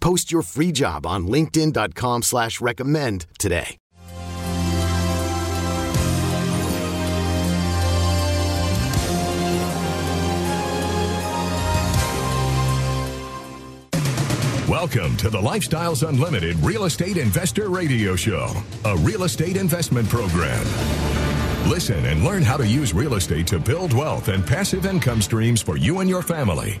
Post your free job on linkedin.com slash recommend today. Welcome to the Lifestyles Unlimited Real Estate Investor Radio Show, a real estate investment program. Listen and learn how to use real estate to build wealth and passive income streams for you and your family.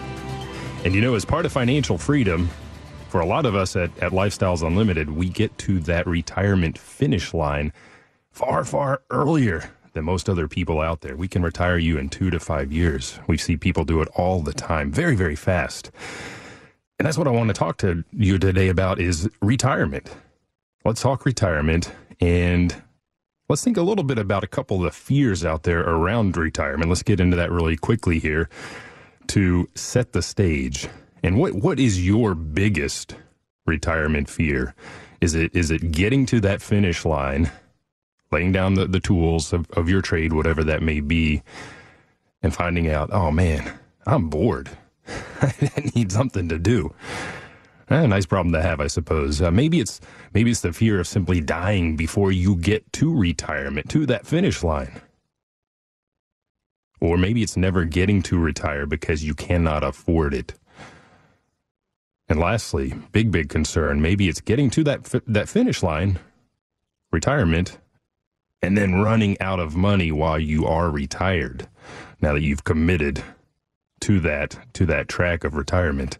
And you know, as part of financial freedom, for a lot of us at, at Lifestyles Unlimited, we get to that retirement finish line far, far earlier than most other people out there. We can retire you in two to five years. We see people do it all the time, very, very fast. And that's what I want to talk to you today about is retirement let's talk retirement and let's think a little bit about a couple of the fears out there around retirement. Let's get into that really quickly here to set the stage. And what what is your biggest retirement fear? Is it is it getting to that finish line, laying down the, the tools of, of your trade, whatever that may be, and finding out, oh man, I'm bored. I need something to do. Eh, nice problem to have, I suppose. Uh, maybe it's maybe it's the fear of simply dying before you get to retirement, to that finish line. Or maybe it's never getting to retire because you cannot afford it. And lastly, big big concern, maybe it's getting to that that finish line, retirement, and then running out of money while you are retired. Now that you've committed to that to that track of retirement.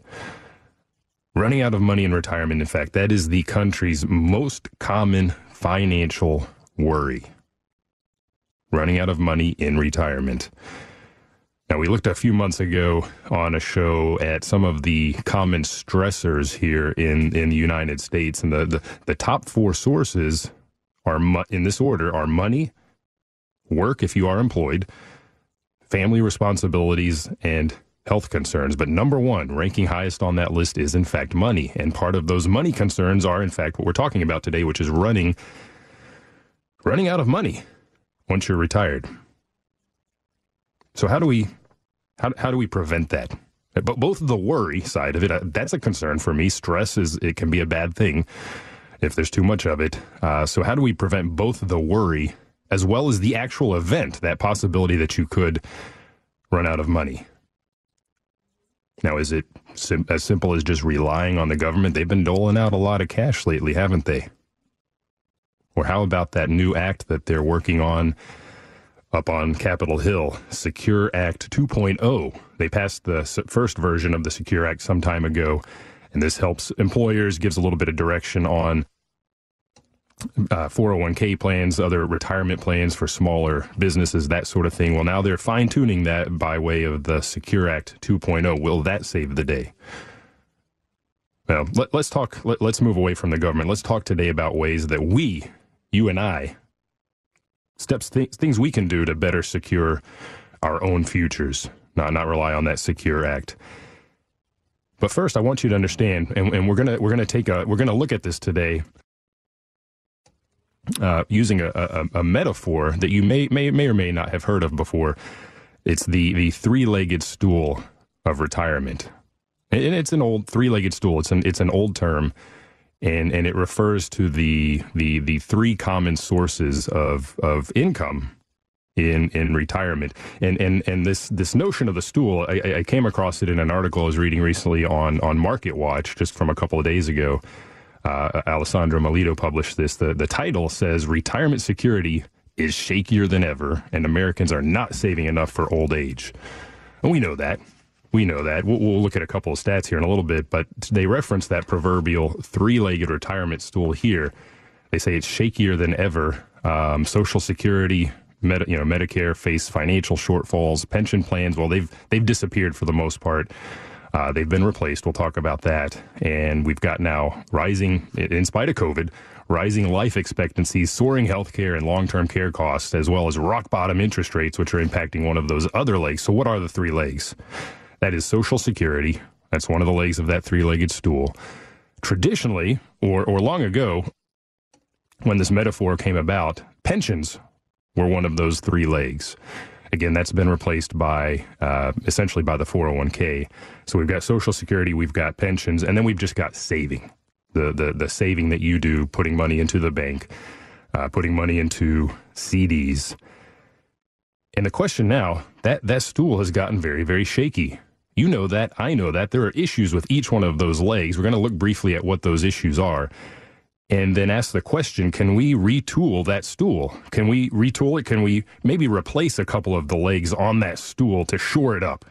Running out of money in retirement, in fact, that is the country's most common financial worry. Running out of money in retirement. Now, we looked a few months ago on a show at some of the common stressors here in, in the United States, and the, the, the top four sources are in this order are money, work if you are employed, family responsibilities, and health concerns. But number one, ranking highest on that list is in fact money. And part of those money concerns are in fact what we're talking about today, which is running running out of money once you're retired. So how do we how, how do we prevent that? But both the worry side of it, uh, that's a concern for me. Stress is it can be a bad thing if there's too much of it. Uh, so how do we prevent both the worry as well as the actual event, that possibility that you could run out of money? Now, is it sim- as simple as just relying on the government? They've been doling out a lot of cash lately, haven't they? Or how about that new act that they're working on up on Capitol Hill, Secure Act 2.0? They passed the first version of the Secure Act some time ago, and this helps employers, gives a little bit of direction on uh, 401k plans, other retirement plans for smaller businesses, that sort of thing. Well, now they're fine tuning that by way of the Secure Act 2.0. Will that save the day? Well, let, us talk. Let, let's move away from the government. Let's talk today about ways that we, you and I, steps th- things we can do to better secure our own futures, not not rely on that Secure Act. But first, I want you to understand, and, and we're gonna we're gonna take a we're gonna look at this today uh, using a, a, a, metaphor that you may, may may or may not have heard of before. It's the the three legged stool of retirement, and it's an old three legged stool. It's an it's an old term, and and it refers to the the the three common sources of of income in in retirement. And and and this this notion of the stool, I, I came across it in an article I was reading recently on on Market Watch just from a couple of days ago uh, Alessandra Malito published this. The, the title says Retirement Security is shakier than ever, and Americans are not saving enough for old age. And we know that. We know that. We'll, we'll look at a couple of stats here in a little bit, but they reference that proverbial three legged retirement stool here. They say it's shakier than ever. Um, Social Security, Med- you know, Medicare face financial shortfalls. Pension plans, well, they've they've disappeared for the most part. Uh, they've been replaced. We'll talk about that. And we've got now rising, in spite of COVID, rising life expectancies, soaring healthcare and long term care costs, as well as rock bottom interest rates, which are impacting one of those other legs. So, what are the three legs? That is Social Security. That's one of the legs of that three legged stool. Traditionally, or, or long ago, when this metaphor came about, pensions were one of those three legs. Again, that's been replaced by uh, essentially by the 401k. So we've got Social Security, we've got pensions, and then we've just got saving the the, the saving that you do, putting money into the bank, uh, putting money into CDs. And the question now that that stool has gotten very very shaky. You know that, I know that. There are issues with each one of those legs. We're going to look briefly at what those issues are and then ask the question can we retool that stool? Can we retool it? Can we maybe replace a couple of the legs on that stool to shore it up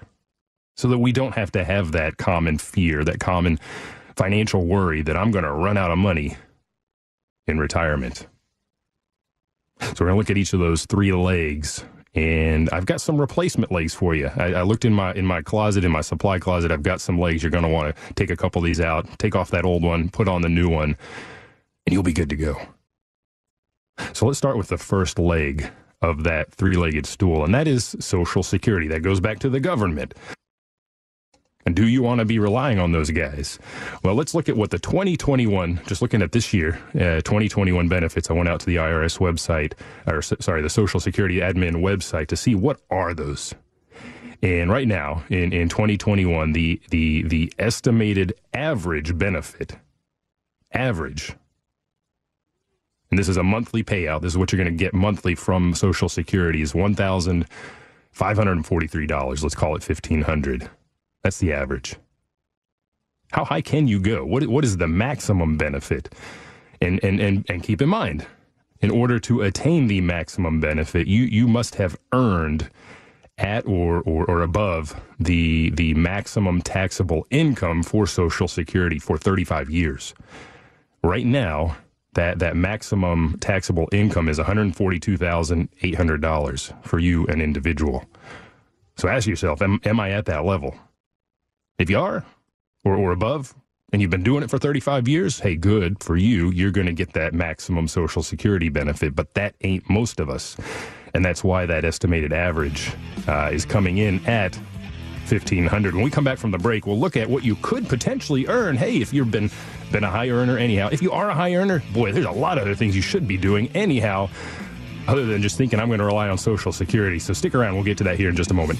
so that we don't have to have that common fear, that common financial worry that I'm going to run out of money in retirement? So we're going to look at each of those three legs and I've got some replacement legs for you. I, I, looked in my in my closet, in my supply closet. I've got some legs. You're going to want to take a couple of these out, take off that old one, put on the new one, and you'll be good to go. So let's start with the first leg of that three legged stool, and that is Social Security. That goes back to the government. And do you want to be relying on those guys? Well, let's look at what the 2021, just looking at this year, uh, 2021 benefits. I went out to the IRS website, or sorry, the Social Security admin website to see what are those. And right now, in, in 2021, the, the, the estimated average benefit, average and this is a monthly payout. This is what you're going to get monthly from Social Security is one thousand five hundred and forty-three dollars. Let's call it fifteen hundred. That's the average. How high can you go? What what is the maximum benefit? And and and and keep in mind, in order to attain the maximum benefit, you you must have earned at or, or, or above the the maximum taxable income for Social Security for 35 years. Right now, that that maximum taxable income is $142,800 for you an individual. So ask yourself, am, am I at that level? If you are or, or above and you've been doing it for 35 years, hey, good for you. You're going to get that maximum social security benefit, but that ain't most of us. And that's why that estimated average uh, is coming in at 1500 When we come back from the break, we'll look at what you could potentially earn. Hey, if you've been been a high earner anyhow. If you are a high earner, boy, there's a lot of other things you should be doing anyhow, other than just thinking I'm going to rely on Social Security. So stick around. We'll get to that here in just a moment.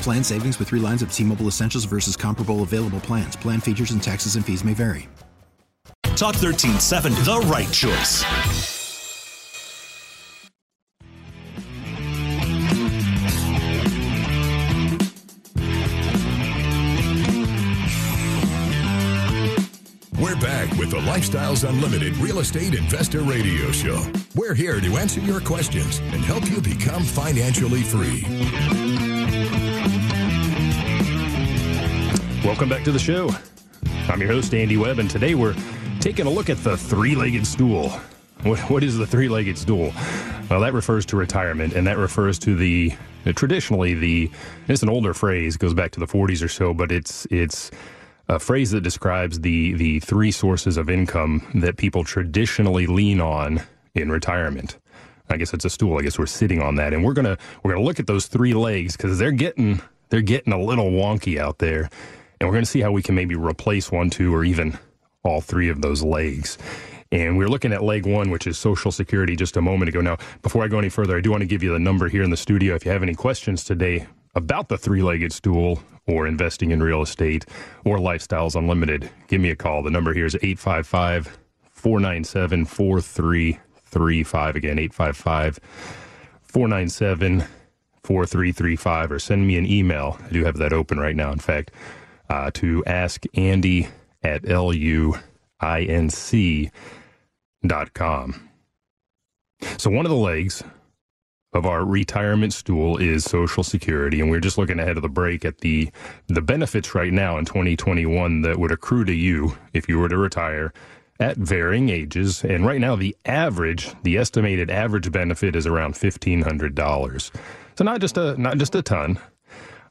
Plan savings with 3 lines of T-Mobile Essentials versus comparable available plans. Plan features and taxes and fees may vary. Talk 1370, the right choice. We're back with the Lifestyles Unlimited Real Estate Investor Radio Show. We're here to answer your questions and help you become financially free. Welcome back to the show. I'm your host, Andy Webb, and today we're taking a look at the three legged stool. What, what is the three legged stool? Well, that refers to retirement, and that refers to the uh, traditionally the it's an older phrase, goes back to the 40s or so, but it's it's a phrase that describes the the three sources of income that people traditionally lean on in retirement. I guess it's a stool. I guess we're sitting on that, and we're gonna we're gonna look at those three legs because they're getting they're getting a little wonky out there, and we're gonna see how we can maybe replace one, two, or even all three of those legs. And we are looking at leg one, which is Social Security, just a moment ago. Now, before I go any further, I do want to give you the number here in the studio. If you have any questions today about the three legged stool or investing in real estate or Lifestyles Unlimited, give me a call. The number here is 855 497 4335. Again, 855 497 4335. Or send me an email. I do have that open right now, in fact, uh, to ask Andy at luinc.com. So, one of the legs of our retirement stool is Social Security, and we're just looking ahead of the break at the the benefits right now in 2021 that would accrue to you if you were to retire at varying ages. And right now, the average, the estimated average benefit is around fifteen hundred dollars. So not just a not just a ton.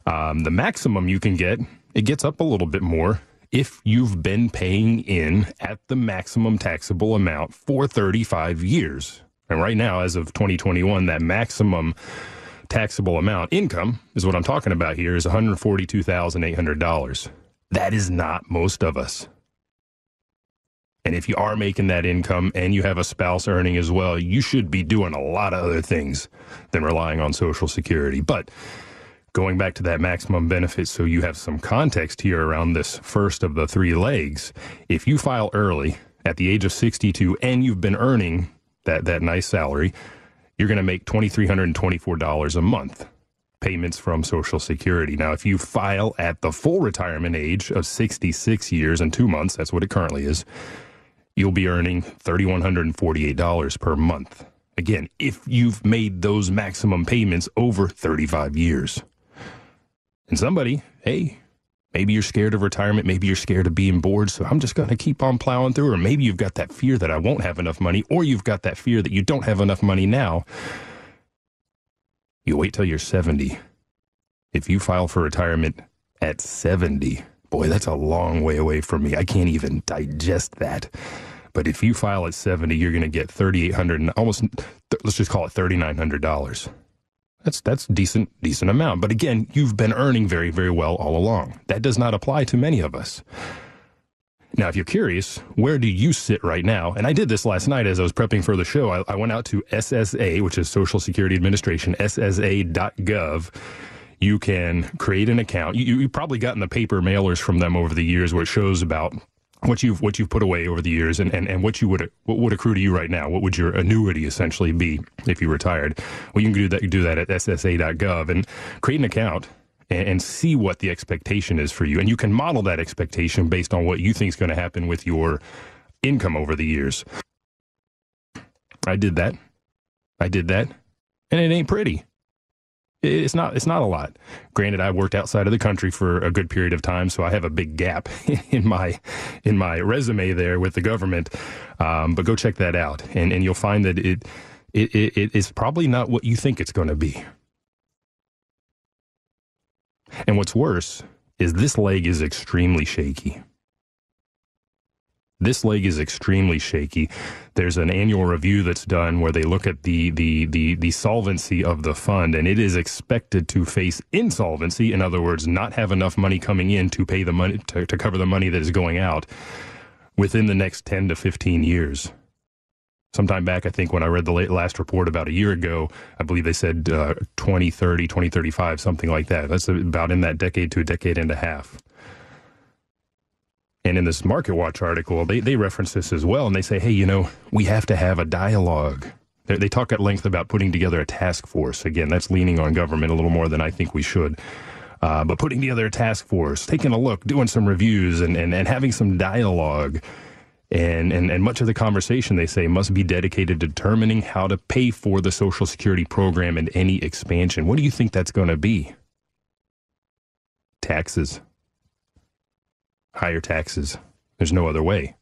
Um, the maximum you can get it gets up a little bit more if you've been paying in at the maximum taxable amount for 35 years. And right now, as of 2021, that maximum taxable amount income is what I'm talking about here is $142,800. That is not most of us. And if you are making that income and you have a spouse earning as well, you should be doing a lot of other things than relying on Social Security. But going back to that maximum benefit, so you have some context here around this first of the three legs. If you file early at the age of 62 and you've been earning that, that nice salary, you're going to make $2,324 a month payments from Social Security. Now, if you file at the full retirement age of 66 years and two months, that's what it currently is, you'll be earning $3,148 per month. Again, if you've made those maximum payments over 35 years. And somebody, hey, maybe you're scared of retirement. Maybe you're scared of being bored. So I'm just going to keep on plowing through. Or maybe you've got that fear that I won't have enough money, or you've got that fear that you don't have enough money now. You wait till you're 70. If you file for retirement at 70, boy, that's a long way away from me. I can't even digest that. But if you file at 70, you're going to get 3800 almost let's just call it $3900. That's that's decent decent amount. But again, you've been earning very very well all along. That does not apply to many of us. Now, if you're curious, where do you sit right now? And I did this last night as I was prepping for the show. I, I went out to SSA, which is Social Security Administration, SSA.gov. You can create an account. You, you've probably gotten the paper mailers from them over the years where it shows about what you've what you've put away over the years and, and, and what you would what would accrue to you right now. What would your annuity essentially be if you retired? Well, you can do that you do that at ssa.gov and create an account and, and see what the expectation is for you, and you can model that expectation based on what you think is going to happen with your income over the years. I did that. I did that, and it ain't pretty. It's not. It's not a lot. Granted, I worked outside of the country for a good period of time, so I have a big gap in my in my resume there with the government. Um, but go check that out, and and you'll find that it it, it, it is probably not what you think it's going to be. And what's worse is this leg is extremely shaky. This leg is extremely shaky. There's an annual review that's done where they look at the, the, the, the solvency of the fund, and it is expected to face insolvency. In other words, not have enough money coming in to pay the money to, to cover the money that is going out within the next 10 to 15 years. Sometime back, I think when I read the last report about a year ago, I believe they said uh, 2030, 2035, something like that. That's about in that decade to a decade and a half. And in this Market Watch article, they, they reference this as well. And they say, hey, you know, we have to have a dialogue. They, they talk at length about putting together a task force. Again, that's leaning on government a little more than I think we should. Uh, but putting together a task force, taking a look, doing some reviews, and, and, and having some dialogue. And, and, and much of the conversation, they say, must be dedicated to determining how to pay for the Social Security program and any expansion. What do you think that's going to be? Taxes higher taxes. There's no other way.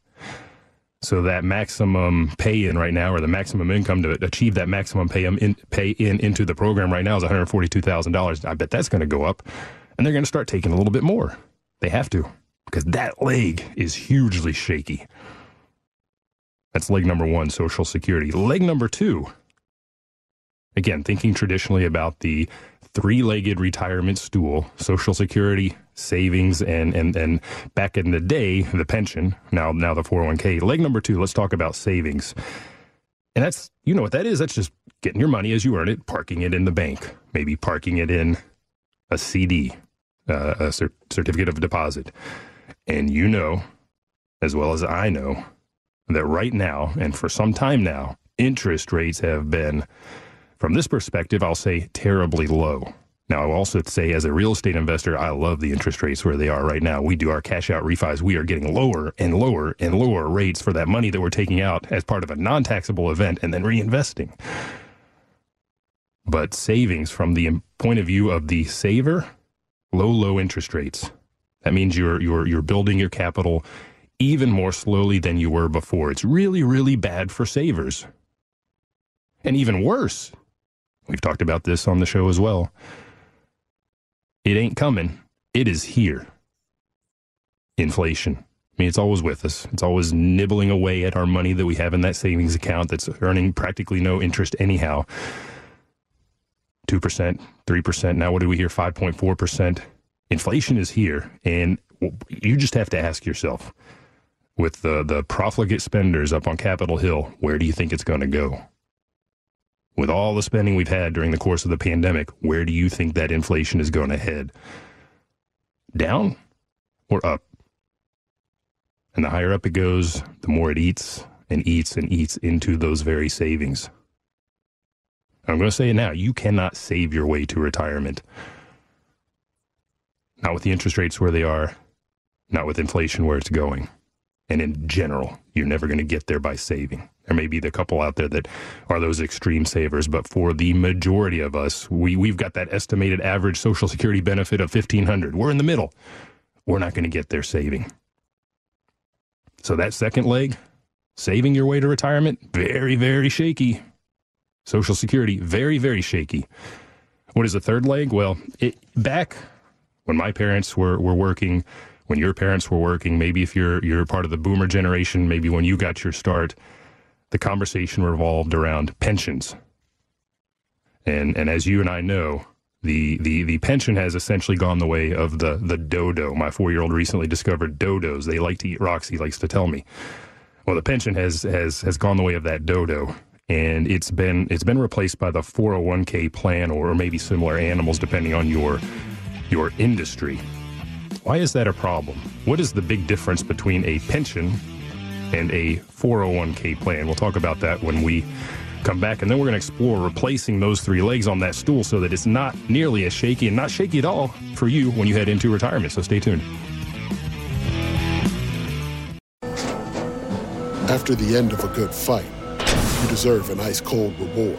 So that maximum pay in right now, or the maximum income to achieve that maximum pay in, pay in into the program right now is $142,000. I bet that's going to go up, and they're going to start taking a little bit more. They have to, because that leg is hugely shaky. That's leg number one, Social Security. Leg number two, again, thinking traditionally about the three legged retirement stool, Social Security, savings, and, and, and back in the day, the pension, now, now the 401k. Leg number two, let's talk about savings. And that's, you know what that is? That's just getting your money as you earn it, parking it in the bank, maybe parking it in a CD, uh, a cer- certificate of deposit. And you know, as well as I know, that right now, and for some time now, interest rates have been from this perspective, I'll say terribly low. Now, I'll also say, as a real estate investor, I love the interest rates where they are right now. We do our cash out refis. We are getting lower and lower and lower rates for that money that we're taking out as part of a non taxable event and then reinvesting. But savings, from the point of view of the saver, low, low interest rates. That means you're, you're, you're building your capital even more slowly than you were before. It's really, really bad for savers. And even worse, We've talked about this on the show as well. It ain't coming. It is here. Inflation. I mean, it's always with us. It's always nibbling away at our money that we have in that savings account that's earning practically no interest anyhow. 2%, 3%. Now, what do we hear? 5.4%. Inflation is here. And you just have to ask yourself with the, the profligate spenders up on Capitol Hill, where do you think it's going to go? With all the spending we've had during the course of the pandemic, where do you think that inflation is going to head? Down or up? And the higher up it goes, the more it eats and eats and eats into those very savings. I'm going to say it now you cannot save your way to retirement. Not with the interest rates where they are, not with inflation where it's going. And in general, you're never going to get there by saving. There may be the couple out there that are those extreme savers, but for the majority of us, we, we've got that estimated average Social Security benefit of 1500 We're in the middle. We're not going to get there saving. So that second leg, saving your way to retirement, very, very shaky. Social Security, very, very shaky. What is the third leg? Well, it, back when my parents were, were working, when your parents were working, maybe if you're you're part of the boomer generation, maybe when you got your start, the conversation revolved around pensions. And and as you and I know, the the the pension has essentially gone the way of the the dodo. My four year old recently discovered dodos. They like to eat rocks. He likes to tell me. Well, the pension has has has gone the way of that dodo, and it's been it's been replaced by the 401k plan or maybe similar animals, depending on your your industry. Why is that a problem? What is the big difference between a pension and a 401k plan. We'll talk about that when we come back, and then we're going to explore replacing those three legs on that stool so that it's not nearly as shaky and not shaky at all for you when you head into retirement. So stay tuned. After the end of a good fight, you deserve an ice cold reward.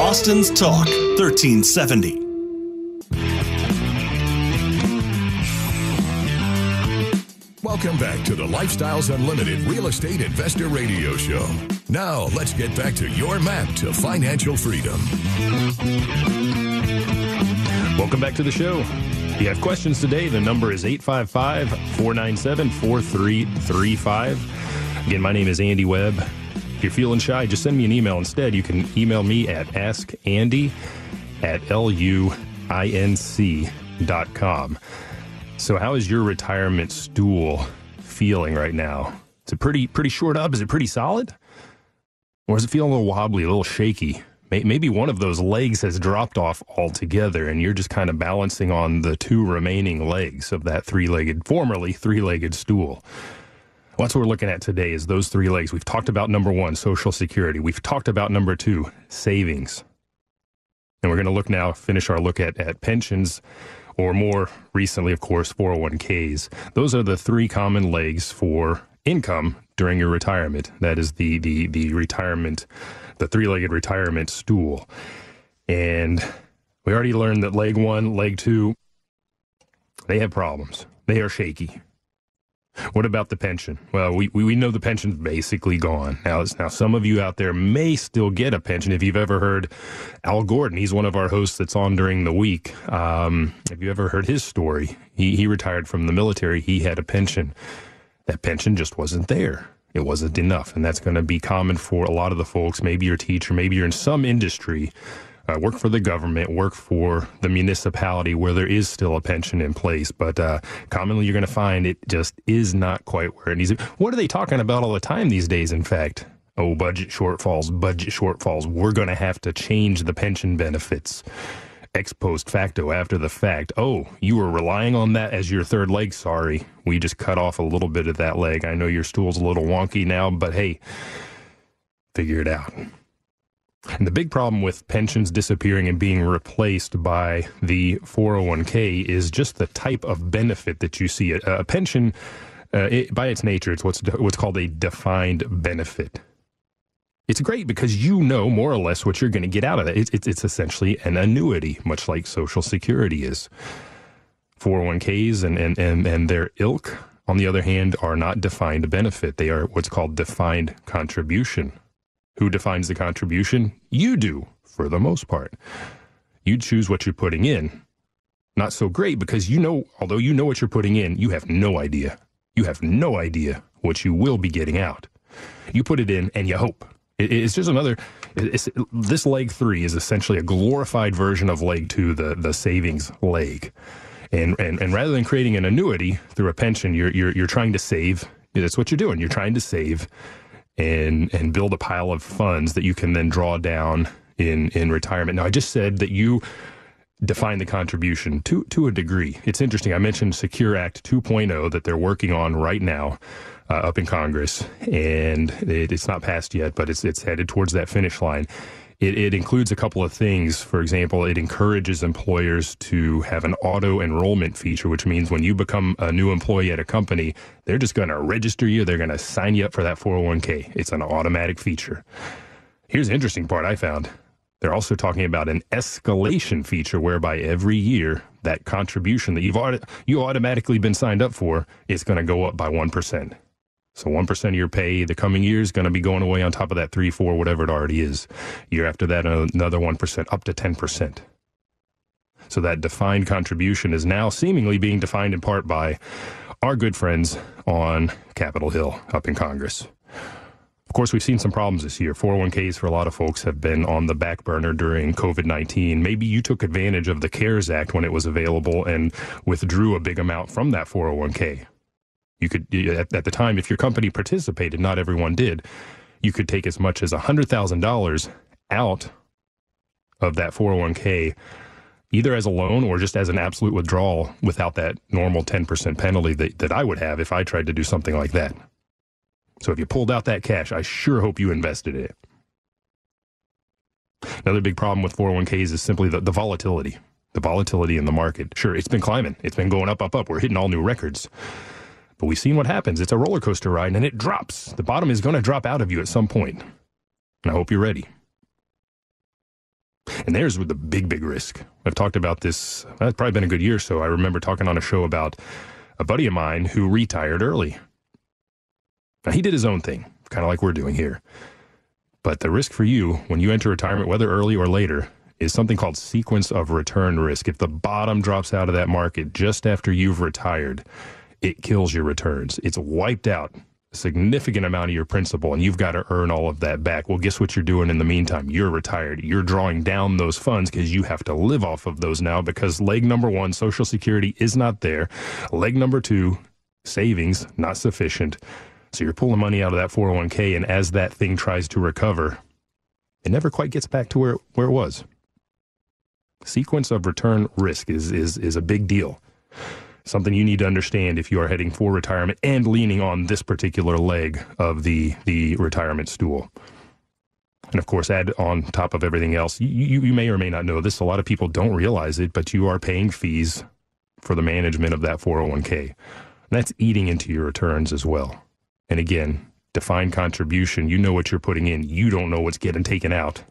Austin's Talk 1370. Welcome back to the Lifestyles Unlimited Real Estate Investor Radio Show. Now, let's get back to your map to financial freedom. Welcome back to the show. If you have questions today, the number is 855 497 4335. Again, my name is Andy Webb. If you're feeling shy, just send me an email instead. You can email me at askandy at luinc.com. So, how is your retirement stool feeling right now? Is it pretty pretty short up? Is it pretty solid, or does it feel a little wobbly, a little shaky? Maybe one of those legs has dropped off altogether, and you're just kind of balancing on the two remaining legs of that three-legged, formerly three-legged stool. Well, that's what we're looking at today is those three legs. We've talked about number one, Social Security. We've talked about number two, savings. And we're going to look now, finish our look at, at pensions, or more recently, of course, 401ks. Those are the three common legs for income during your retirement. That is the the the retirement, the three-legged retirement stool. And we already learned that leg one, leg two, they have problems. They are shaky. What about the pension? Well, we, we know the pension's basically gone. Now, now, some of you out there may still get a pension. If you've ever heard Al Gordon, he's one of our hosts that's on during the week. Um, have you ever heard his story? He, he retired from the military. He had a pension. That pension just wasn't there. It wasn't enough. And that's going to be common for a lot of the folks. Maybe you're a teacher, maybe you're in some industry uh, work for the government, work for the municipality where there is still a pension in place. But uh, commonly, you're going to find it just is not quite where it needs to be. What are they talking about all the time these days, in fact? Oh, budget shortfalls, budget shortfalls. We're going to have to change the pension benefits ex post facto after the fact. Oh, you were relying on that as your third leg. Sorry, we just cut off a little bit of that leg. I know your stool's a little wonky now, but hey, figure it out. And the big problem with pensions disappearing and being replaced by the 401k is just the type of benefit that you see. A, pension, uh, it, by its nature, it's what's what's called a defined benefit. It's great because you know more or less what you're going to get out of it. It's, it's, it's essentially an annuity, much like Social Security is. 401ks and, and, and, and their ilk, on the other hand, are not defined benefit. They are what's called defined contribution who defines the contribution? You do, for the most part. You choose what you're putting in. Not so great because you know, although you know what you're putting in, you have no idea. You have no idea what you will be getting out. You put it in and you hope. it's just another. this leg three is essentially a glorified version of leg two, the the savings leg. And, and and rather than creating an annuity through a pension, you're you're you're trying to save. That's what you're doing. You're trying to save and and build a pile of funds that you can then draw down in in retirement. Now, I just said that you define the contribution to to a degree. It's interesting. I mentioned Secure Act 2.0 that they're working on right now. Uh, up in Congress, and it, it's not passed yet, but it's it's headed towards that finish line. It, it, includes a couple of things. For example, it encourages employers to have an auto enrollment feature, which means when you become a new employee at a company, they're just going to register you. They're going to sign you up for that 401k. It's an automatic feature. Here's the interesting part I found. They're also talking about an escalation feature whereby every year that contribution that you've you automatically been signed up for is going to go up by 1%. So 1% of your pay the coming year is going to be going away on top of that 3, 4, whatever it already is. Year after that, another 1%, up to 10%. So that defined contribution is now seemingly being defined in part by our good friends on Capitol Hill up in Congress. Of course, we've seen some problems this year. 401ks for a lot of folks have been on the back burner during COVID 19. Maybe you took advantage of the CARES Act when it was available and withdrew a big amount from that 401k. You could, at, at the time, if your company participated, not everyone did, you could take as much as $100,000 out of that 401k either as a loan or just as an absolute withdrawal without that normal 10% penalty that, that I would have if I tried to do something like that. So if you pulled out that cash, I sure hope you invested it. Another big problem with 401ks is simply the, the volatility. The volatility in the market. Sure, it's been climbing. It's been going up, up, up. We're hitting all new records. But we've seen what happens. It's a roller coaster ride and it drops. The bottom is going to drop out of you at some point. And I hope you're ready. And there's the big, big risk. I've talked about this, it's probably been a good year so. I remember talking on a show about a buddy of mine who retired early. Now, he did his own thing, kind of like we're doing here. But the risk for you when you enter retirement, whether early or later, is something called sequence of return risk. If the bottom drops out of that market just after you've retired, it kills your returns. It's wiped out a significant amount of your principal and you've got to earn all of that back. Well, guess what you're doing in the meantime? You're retired. You're drawing down those funds because you have to live off of those now because leg number one, Social Security is not there. Leg number two, savings, not sufficient. So you're pulling money out of that 401k, and as that thing tries to recover, it never quite gets back to where, where it was. Sequence of return risk is, is, is a big deal something you need to understand if you are heading for retirement and leaning on this particular leg of the the retirement stool. And of course, add on top of everything else, you, you, you may or may not know this. A lot of people don't realize it, but you are paying fees for the management of that 401k. That's eating into your returns as well. And again, defined contribution, you know what you're putting in. You don't know what's getting taken out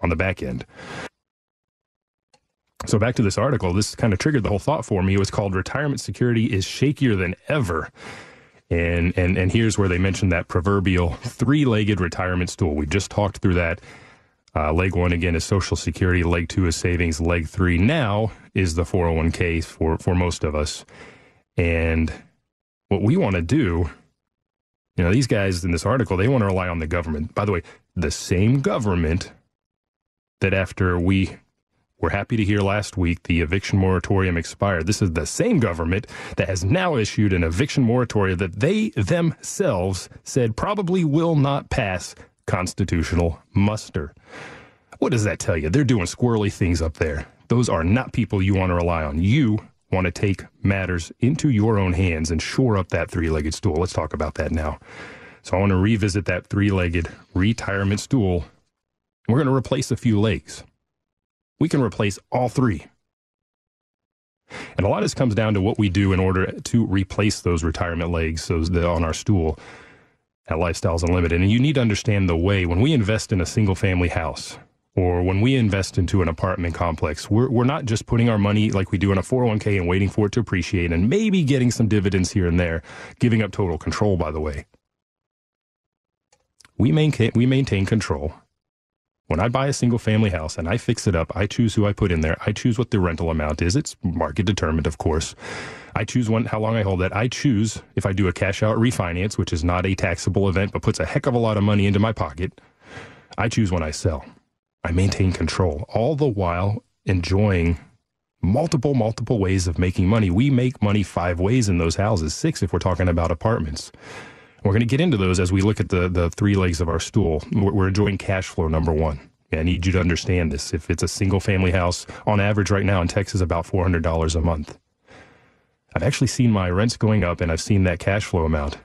on the back end. So back to this article, this kind of triggered the whole thought for me. It was called Retirement Security is Shakier Than Ever. And, and, and here's where they mentioned that proverbial three legged retirement stool. We just talked through that. Uh, leg one again is Social Security. Leg two is savings. Leg three now is the 401k for, for most of us. And what we want to do, you know, these guys in this article, they want to rely on the government. By the way, the same government that after we we're happy to hear last week the eviction moratorium expired. This is the same government that has now issued an eviction moratorium that they themselves said probably will not pass constitutional muster. What does that tell you? They're doing squirrely things up there. Those are not people you want to rely on. You want to take matters into your own hands and shore up that three legged stool. Let's talk about that now. So I want to revisit that three legged retirement stool. We're going to replace a few legs we can replace all three. And a lot of this comes down to what we do in order to replace those retirement legs those that on our stool at Lifestyles Unlimited. And you need to understand the way when we invest in a single family house or when we invest into an apartment complex, we're, we're not just putting our money like we do in a 401k and waiting for it to appreciate and maybe getting some dividends here and there, giving up total control, by the way. We maintain, we maintain control when I buy a single family house and I fix it up, I choose who I put in there. I choose what the rental amount is. It's market determined, of course. I choose when, how long I hold that. I choose if I do a cash out refinance, which is not a taxable event, but puts a heck of a lot of money into my pocket. I choose when I sell. I maintain control, all the while enjoying multiple, multiple ways of making money. We make money five ways in those houses, six if we're talking about apartments. We're going to get into those as we look at the, the three legs of our stool. We're, we're enjoying cash flow, number one. I need you to understand this. If it's a single family house, on average right now in Texas, about $400 a month. I've actually seen my rents going up and I've seen that cash flow amount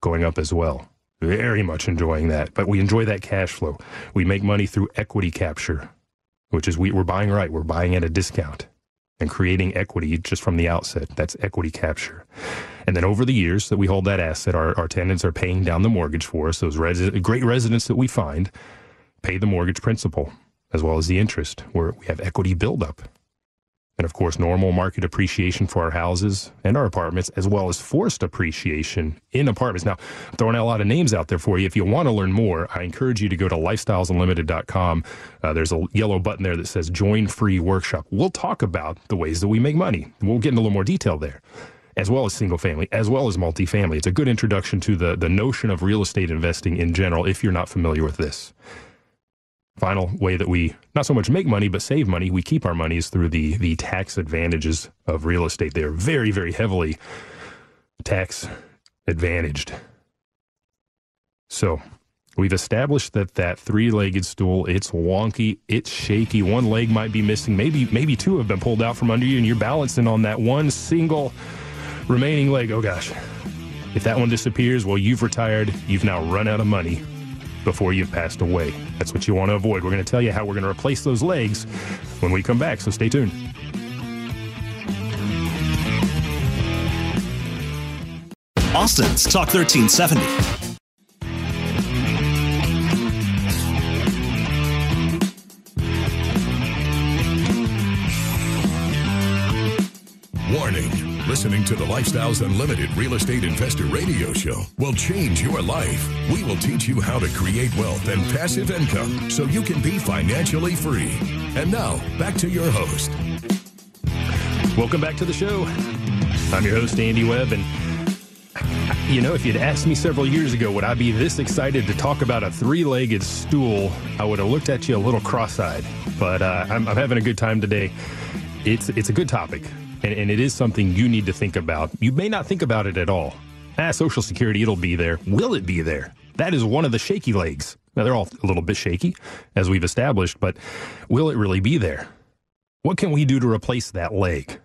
going up as well. Very much enjoying that. But we enjoy that cash flow. We make money through equity capture, which is we, we're buying right. We're buying at a discount and creating equity just from the outset. That's equity capture. And then over the years that we hold that asset, our, our tenants are paying down the mortgage for us. Those great residents that we find pay the mortgage principal as well as the interest, where we have equity buildup. And of course, normal market appreciation for our houses and our apartments, as well as forced appreciation in apartments. Now, I'm throwing out a lot of names out there for you. If you want to learn more, I encourage you to go to lifestylesunlimited.com. Uh, there's a yellow button there that says join free workshop. We'll talk about the ways that we make money. We'll get into a little more detail there as well as single family, as well as multifamily. It's a good introduction to the, the notion of real estate investing in general if you're not familiar with this. Final way that we not so much make money but save money, we keep our money is through the the tax advantages of real estate. They're very, very heavily tax advantaged. So We've established that that three-legged stool, it's wonky, it's shaky. One leg might be missing. Maybe maybe two have been pulled out from under you and you're balancing on that one single remaining leg. Oh gosh. If that one disappears, well, you've retired. You've now run out of money before you've passed away. That's what you want to avoid. We're going to tell you how we're going to replace those legs when we come back, so stay tuned. Austin's Talk 1370. Listening to the Lifestyles Unlimited Real Estate Investor Radio Show will change your life. We will teach you how to create wealth and passive income so you can be financially free. And now, back to your host. Welcome back to the show. I'm your host, Andy Webb, and you know, if you'd asked me several years ago, would I be this excited to talk about a three legged stool, I would have looked at you a little cross eyed. But uh, I'm, I'm having a good time today. It's, it's a good topic, and, and it is something you need to think about. You may not think about it at all. Ah, Social Security, it'll be there. Will it be there? That is one of the shaky legs. Now, they're all a little bit shaky, as we've established, but will it really be there? What can we do to replace that leg?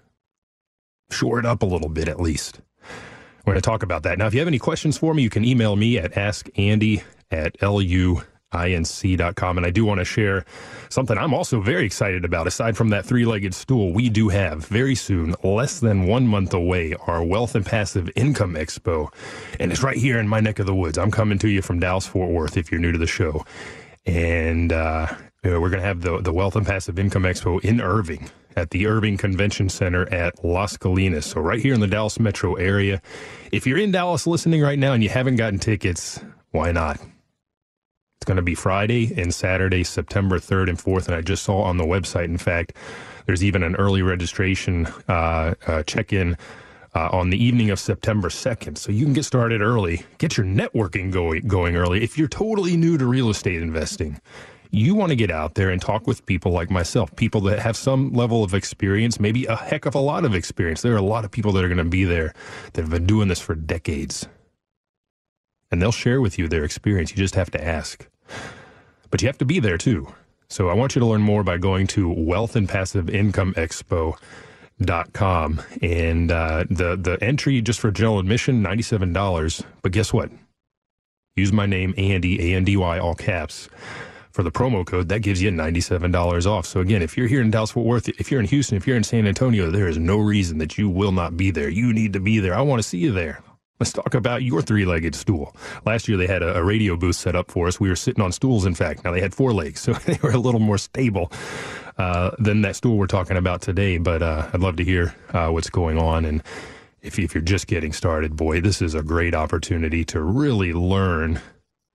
Shore it up a little bit, at least. We're going to talk about that. Now, if you have any questions for me, you can email me at askandy at luinc.com. And I do want to share something I'm also very excited about. Aside from that three legged stool, we do have very soon, less than one month away, our Wealth and Passive Income Expo. And it's right here in my neck of the woods. I'm coming to you from Dallas, Fort Worth, if you're new to the show. And uh, we're going to have the, the Wealth and Passive Income Expo in Irving at the Irving Convention Center at Las Colinas. So, right here in the Dallas metro area. If you're in Dallas listening right now and you haven't gotten tickets, why not? Going to be Friday and Saturday, September 3rd and 4th. And I just saw on the website, in fact, there's even an early registration uh, uh, check in. Uh, on the evening of September 2nd. So you can get started early, get your networking going, going early. If you're totally new to real estate investing, you want to get out there and talk with people like myself, people that have some level of experience, maybe a heck of a lot of experience. There are a lot of people that are going to be there that have been doing this for decades. And they'll share with you their experience. You just have to ask. But you have to be there too. So I want you to learn more by going to Wealth and uh, the the entry just for general admission ninety seven dollars. But guess what? Use my name Andy A N D Y all caps for the promo code, that gives you $97 off. So again, if you're here in Dallas Fort Worth, if you're in Houston, if you're in San Antonio, there is no reason that you will not be there. You need to be there. I want to see you there. Let's talk about your three legged stool. Last year, they had a, a, radio booth set up for us. We were sitting on stools, in fact. Now, they had four legs, so they were a little more stable uh, than that stool we're talking about today. But uh, I'd love to hear uh, what's going on. And if, if you're just getting started, boy, this is a great opportunity to really learn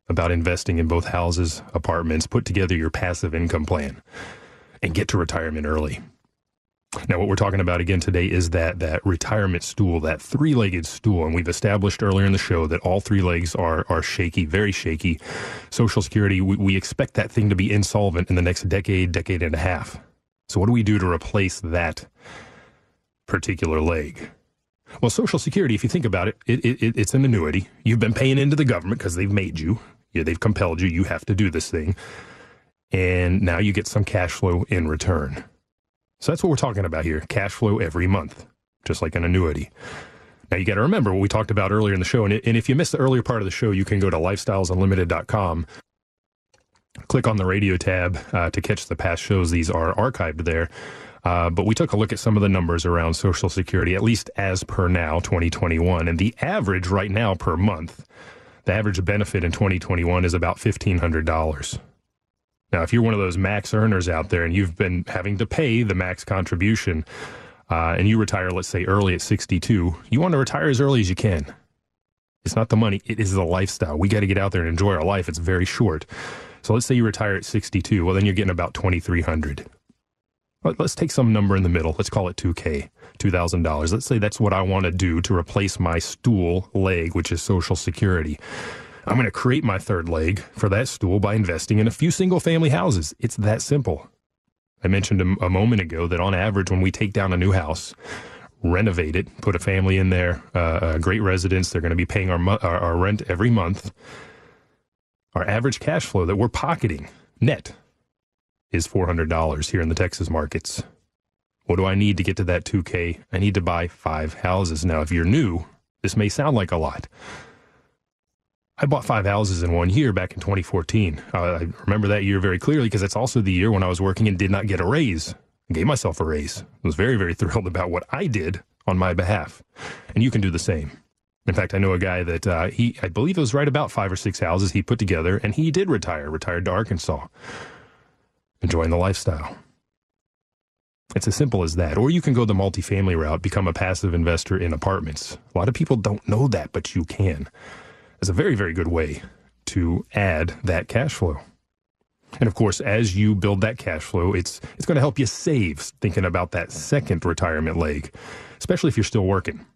about investing in both houses, apartments, put together your passive income plan, and get to retirement early. Now, what we're talking about again today is that that retirement stool, that three-legged stool, and we've established earlier in the show that all three legs are are shaky, very shaky. Social Security, we, we expect that thing to be insolvent in the next decade, decade and a half. So, what do we do to replace that particular leg? Well, Social Security, if you think about it, it, it it's an annuity. You've been paying into the government because they've made you. Yeah, they've compelled you. You have to do this thing. And now you get some cash flow in return. So that's what we're talking about here cash flow every month, just like an annuity. Now you got to remember what we talked about earlier in the show. And, if you missed the earlier part of the show, you can go to lifestylesunlimited.com, click on the radio tab uh, to catch the past shows. These are archived there. Uh, but we took a look at some of the numbers around Social Security, at least as per now, 2021. And the average right now per month the average benefit in 2021 is about $1,500. Now, if you're one of those max earners out there and you've been having to pay the max contribution uh, and you retire, let's say, early at 62, you want to retire as early as you can. It's not the money, it is the lifestyle. We got to get out there and enjoy our life. It's very short. So let's say you retire at 62. Well, then you're getting about 2300 Let's take some number in the middle. Let's call it 2K. $2,000. Let's say that's what I want to do to replace my stool leg, which is Social Security. I'm going to create my third leg for that stool by investing in a few single family houses. It's that simple. I mentioned a, a moment ago that on average, when we take down a new house, renovate it, put a family in there, uh, a great residence, they're going to be paying our, our, our rent every month. Our average cash flow that we're pocketing net is $400 here in the Texas markets. What do I need to get to that 2K? I need to buy five houses. Now, if you're new, this may sound like a lot. I bought five houses in one year back in 2014. Uh, I remember that year very clearly because it's also the year when I was working and did not get a raise. I gave myself a raise. I was very, very thrilled about what I did on my behalf. And you can do the same. In fact, I know a guy that uh, he, I believe it was right about five or six houses he put together, and he did retire, retired to Arkansas, enjoying the lifestyle. It's as simple as that. Or you can go the multifamily route, become a passive investor in apartments. A lot of people don't know that, but you can. It's a very, very good way to add that cash flow. And of course, as you build that cash flow, it's it's going to help you save thinking about that second retirement leg, especially if you're still working.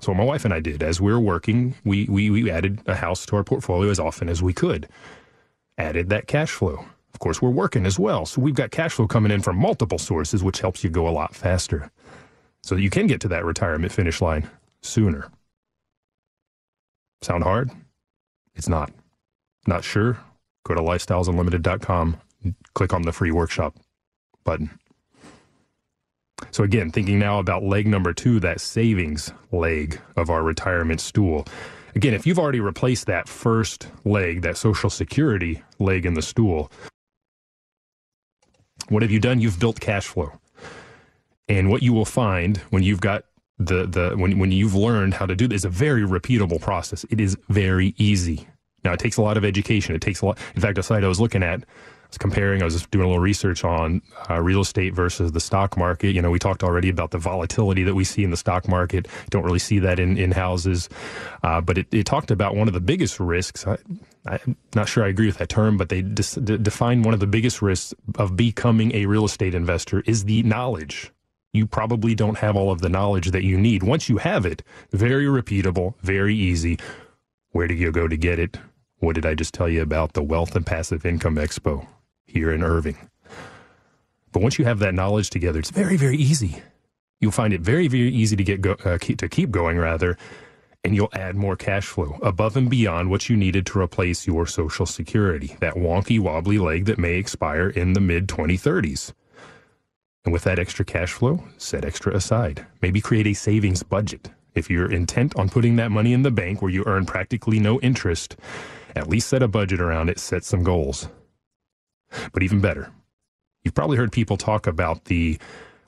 So my wife and I did. As we were working, we, we, we added a house to our portfolio as often as we could. Added that cash flow. Of course, we're working as well. So we've got cash flow coming in from multiple sources, which helps you go a lot faster. So you can get to that retirement finish line sooner. Sound hard? It's not. Not sure? Go to lifestylesunlimited.com, click on the free workshop button. So, again, thinking now about leg number two, that savings leg of our retirement stool. Again, if you've already replaced that first leg, that Social Security leg in the stool, what have you done? You've built cash flow. And what you will find when you've got the, the when, when you've learned how to do this, is a very repeatable process. It is very easy. Now, it takes a lot of education. It takes a lot. In fact, a site I was looking at I was comparing, I was just doing a little research on uh, real estate versus the stock market. You know, we talked already about the volatility that we see in the stock market. Don't really see that in, in houses. Uh, but it, it, talked about one of the biggest risks. I, am not sure I agree with that term, but they dis- define one of the biggest risks of becoming a real estate investor is the knowledge. You probably don't have all of the knowledge that you need. Once you have it, very repeatable, very easy. Where do you go to get it? What did I just tell you about the Wealth and Passive Income Expo? here in Irving. But once you have that knowledge together, it's very, very easy. You'll find it very, very easy to get go, uh, keep, to keep going rather, and you'll add more cash flow above and beyond what you needed to replace your Social Security, that wonky, wobbly leg that may expire in the mid 2030s. And with that extra cash flow, set extra aside. Maybe create a savings budget. If you're intent on putting that money in the bank where you earn practically no interest, at least set a budget around it, set some goals. But even better, you've probably heard people talk about the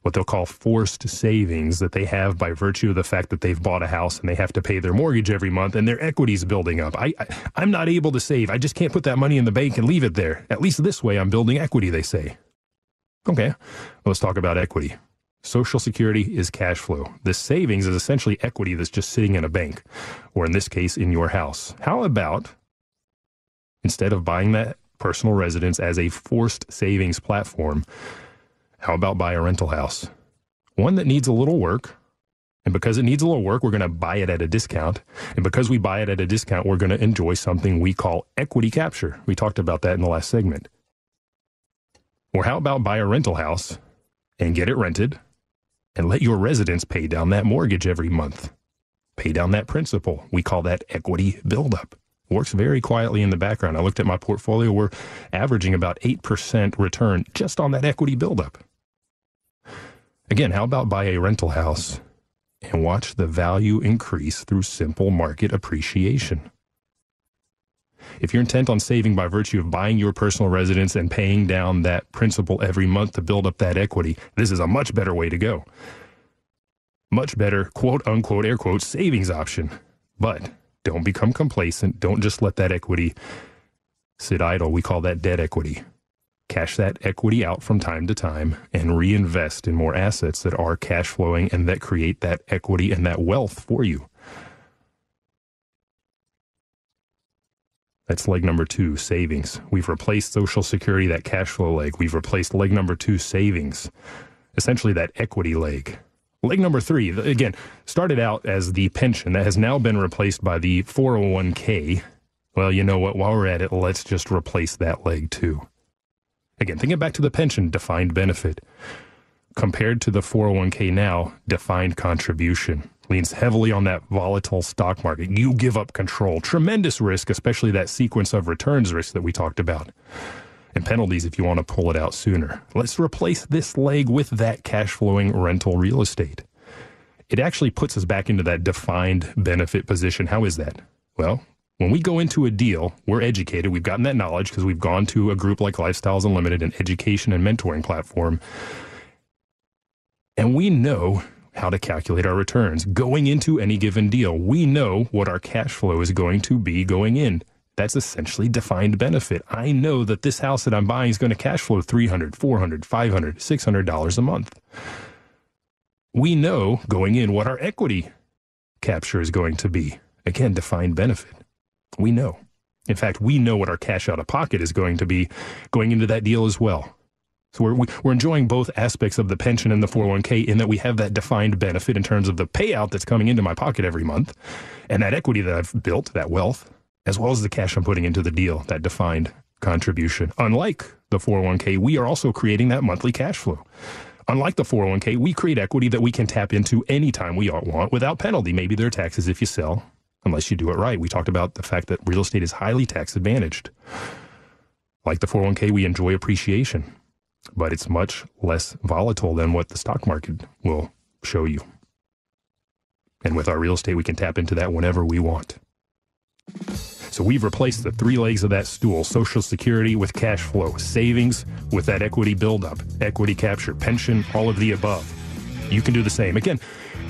what they'll call forced savings that they have by virtue of the fact that they've bought a house and they have to pay their mortgage every month and their equity's building up. I, I am not able to save. I just can't put that money in the bank and leave it there. At least this way I'm building equity, they say. Okay, let's talk about equity. Social Security is cash flow. This savings is essentially equity that's just sitting in a bank, or in this case, in your house. How about instead of buying that personal residence as a forced savings platform, how about buy a rental house? One that needs a little work. And because it needs a little work, we're going to buy it at a discount. And because we buy it at a discount, we're going to enjoy something we call equity capture. We talked about that in the last segment. Or how about buy a rental house and get it rented and let your residents pay down that mortgage every month? Pay down that principal. We call that equity buildup works very quietly in the background. I looked at my portfolio. We're averaging about 8% return just on that equity buildup. Again, how about buy a rental house and watch the value increase through simple market appreciation? If you're intent on saving by virtue of buying your personal residence and paying down that principal every month to build up that equity, this is a much better way to go. Much better, quote unquote, air quote, savings option. But don't become complacent. Don't just let that equity sit idle. We call that dead equity. Cash that equity out from time to time and reinvest in more assets that are cash flowing and that create that equity and that wealth for you. That's leg number two, savings. We've replaced Social Security, that cash flow leg. We've replaced leg number two, savings. Essentially, that equity leg. Leg number three, again, started out as the pension that has now been replaced by the 401k. Well, you know what? While we're at it, let's just replace that leg too. Again, thinking back to the pension defined benefit compared to the 401k now, defined contribution. Leans heavily on that volatile stock market. You give up control. Tremendous risk, especially that sequence of returns risk that we talked about. And penalties if you want to pull it out sooner. Let's replace this leg with that cash flowing rental real estate. It actually puts us back into that defined benefit position. How is that? Well, when we go into a deal, we're educated. We've gotten that knowledge because we've gone to a group like Lifestyles Unlimited, an education and mentoring platform. And we know how to calculate our returns. Going into any given deal, we know what our cash flow is going to be going in. That's essentially defined benefit. I know that this house that I'm buying is going to cash flow $300, $400, $500, $600 a month. We know going in what our equity capture is going to be. Again, defined benefit. We know. In fact, we know what our cash out of pocket is going to be going into that deal as well. So we're, we're enjoying both aspects of the pension and the 401k in that we have that defined benefit in terms of the payout that's coming into my pocket every month and that equity that I've built, that wealth, as well as the cash I'm putting into the deal, that defined contribution. Unlike the 401k, we are also creating that monthly cash flow. Unlike the 401k, we create equity that we can tap into anytime we want without penalty. Maybe there are taxes if you sell, unless you do it right. We talked about the fact that real estate is highly tax advantaged. Like the 401k, we enjoy appreciation but it's much less volatile than what the stock market will show you. And with our real estate, we can tap into that whenever we want. So we've replaced the three legs of that stool Social Security with cash flow, savings with that equity buildup, equity capture, pension, all of the above. You can do the same. Again,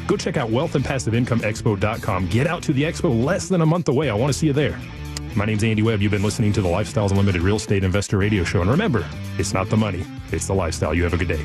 go check out wealthandpassiveincomeexpo.com. Get out to the expo less than a month away. I want to see you there. My name's Andy Webb. You've been listening to the Lifestyles Unlimited Real Estate Investor Radio Show. And remember, it's not the money, it's the lifestyle. You have a good day.